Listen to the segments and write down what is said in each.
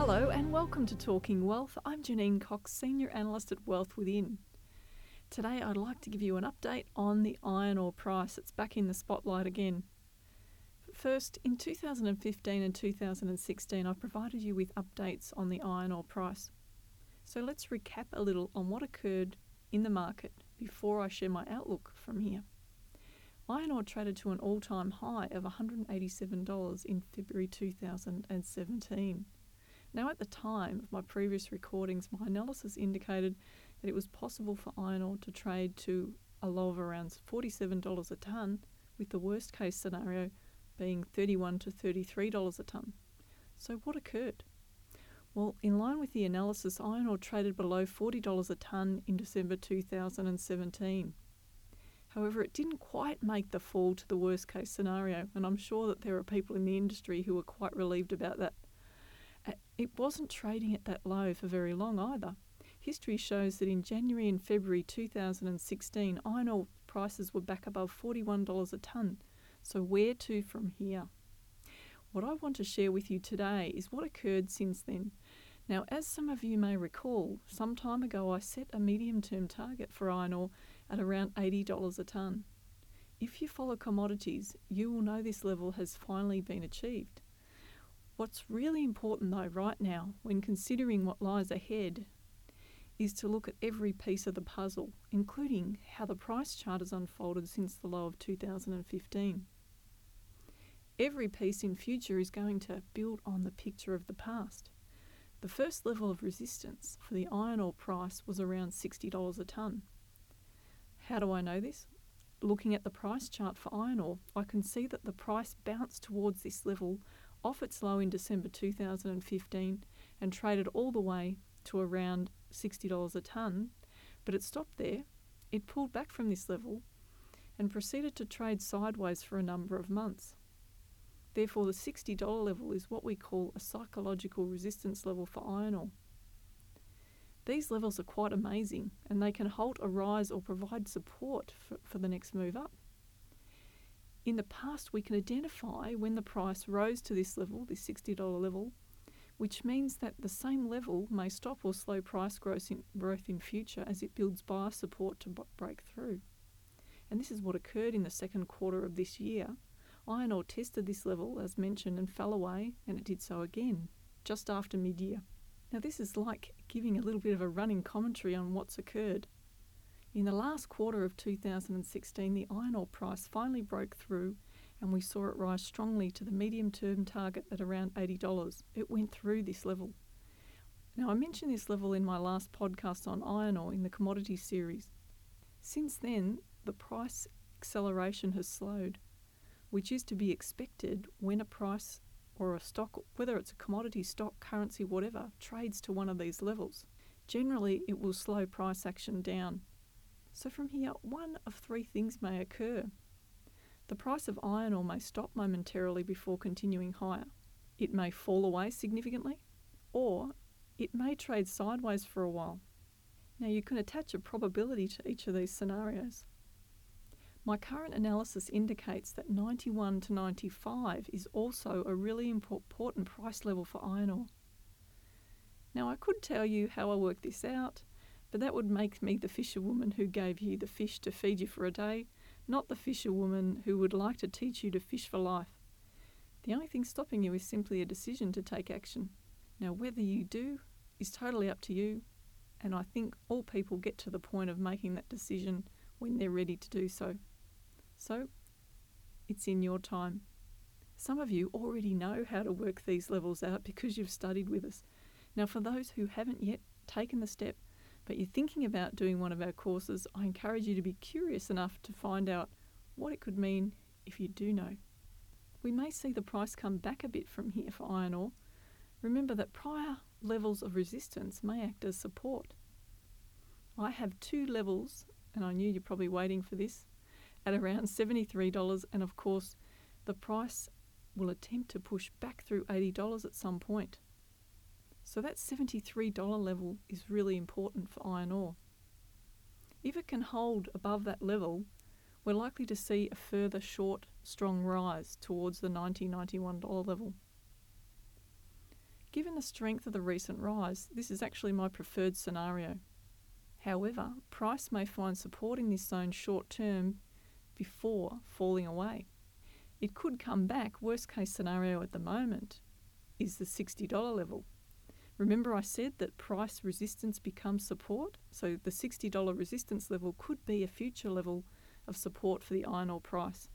Hello and welcome to Talking Wealth. I'm Janine Cox, Senior Analyst at Wealth Within. Today I'd like to give you an update on the iron ore price. It's back in the spotlight again. First, in 2015 and 2016, I provided you with updates on the iron ore price. So let's recap a little on what occurred in the market before I share my outlook from here. Iron ore traded to an all time high of $187 in February 2017. Now, at the time of my previous recordings, my analysis indicated that it was possible for iron ore to trade to a low of around $47 a tonne, with the worst case scenario being 31 to $33 a tonne. So, what occurred? Well, in line with the analysis, iron ore traded below $40 a tonne in December 2017. However, it didn't quite make the fall to the worst case scenario, and I'm sure that there are people in the industry who are quite relieved about that. Uh, it wasn't trading at that low for very long either. History shows that in January and February 2016, iron ore prices were back above $41 a tonne. So, where to from here? What I want to share with you today is what occurred since then. Now, as some of you may recall, some time ago I set a medium term target for iron ore at around $80 a tonne. If you follow commodities, you will know this level has finally been achieved. What's really important though, right now, when considering what lies ahead, is to look at every piece of the puzzle, including how the price chart has unfolded since the low of 2015. Every piece in future is going to build on the picture of the past. The first level of resistance for the iron ore price was around $60 a tonne. How do I know this? Looking at the price chart for iron ore, I can see that the price bounced towards this level off its low in December 2015 and traded all the way to around $60 a tonne, but it stopped there. It pulled back from this level and proceeded to trade sideways for a number of months. Therefore, the $60 level is what we call a psychological resistance level for iron ore. These levels are quite amazing and they can halt a rise or provide support for, for the next move up. In the past, we can identify when the price rose to this level, this $60 level, which means that the same level may stop or slow price growth in, growth in future as it builds buyer support to b- break through. And this is what occurred in the second quarter of this year. Iron ore tested this level, as mentioned, and fell away, and it did so again, just after mid year. Now, this is like giving a little bit of a running commentary on what's occurred. In the last quarter of 2016, the iron ore price finally broke through and we saw it rise strongly to the medium term target at around $80. It went through this level. Now, I mentioned this level in my last podcast on iron ore in the commodity series. Since then, the price acceleration has slowed, which is to be expected when a price or a stock, whether it's a commodity, stock, currency, whatever, trades to one of these levels. Generally, it will slow price action down. So, from here, one of three things may occur. The price of iron ore may stop momentarily before continuing higher. It may fall away significantly, or it may trade sideways for a while. Now, you can attach a probability to each of these scenarios. My current analysis indicates that 91 to 95 is also a really important price level for iron ore. Now, I could tell you how I worked this out, but that would make me the fisherwoman who gave you the fish to feed you for a day not the fisherwoman who would like to teach you to fish for life. The only thing stopping you is simply a decision to take action. Now, whether you do is totally up to you, and I think all people get to the point of making that decision when they're ready to do so. So, it's in your time. Some of you already know how to work these levels out because you've studied with us. Now, for those who haven't yet taken the step, but you're thinking about doing one of our courses, I encourage you to be curious enough to find out what it could mean if you do know. We may see the price come back a bit from here for iron ore. Remember that prior levels of resistance may act as support. I have two levels, and I knew you're probably waiting for this, at around $73, and of course, the price will attempt to push back through $80 at some point. So that $73 level is really important for iron ore. If it can hold above that level, we're likely to see a further short, strong rise towards the $90 $91 level. Given the strength of the recent rise, this is actually my preferred scenario. However, price may find support in this zone short term before falling away. It could come back. Worst case scenario at the moment is the $60 level. Remember, I said that price resistance becomes support? So the $60 resistance level could be a future level of support for the iron ore price.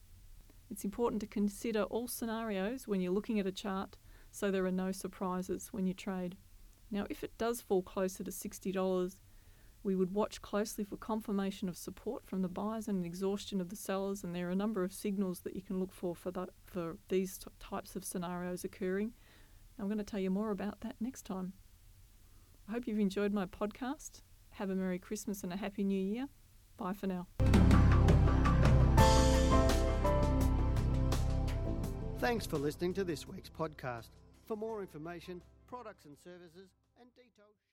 It's important to consider all scenarios when you're looking at a chart so there are no surprises when you trade. Now, if it does fall closer to $60, we would watch closely for confirmation of support from the buyers and exhaustion of the sellers, and there are a number of signals that you can look for for, the, for these t- types of scenarios occurring. I'm going to tell you more about that next time. I hope you've enjoyed my podcast. Have a Merry Christmas and a Happy New Year. Bye for now. Thanks for listening to this week's podcast. For more information, products and services, and details.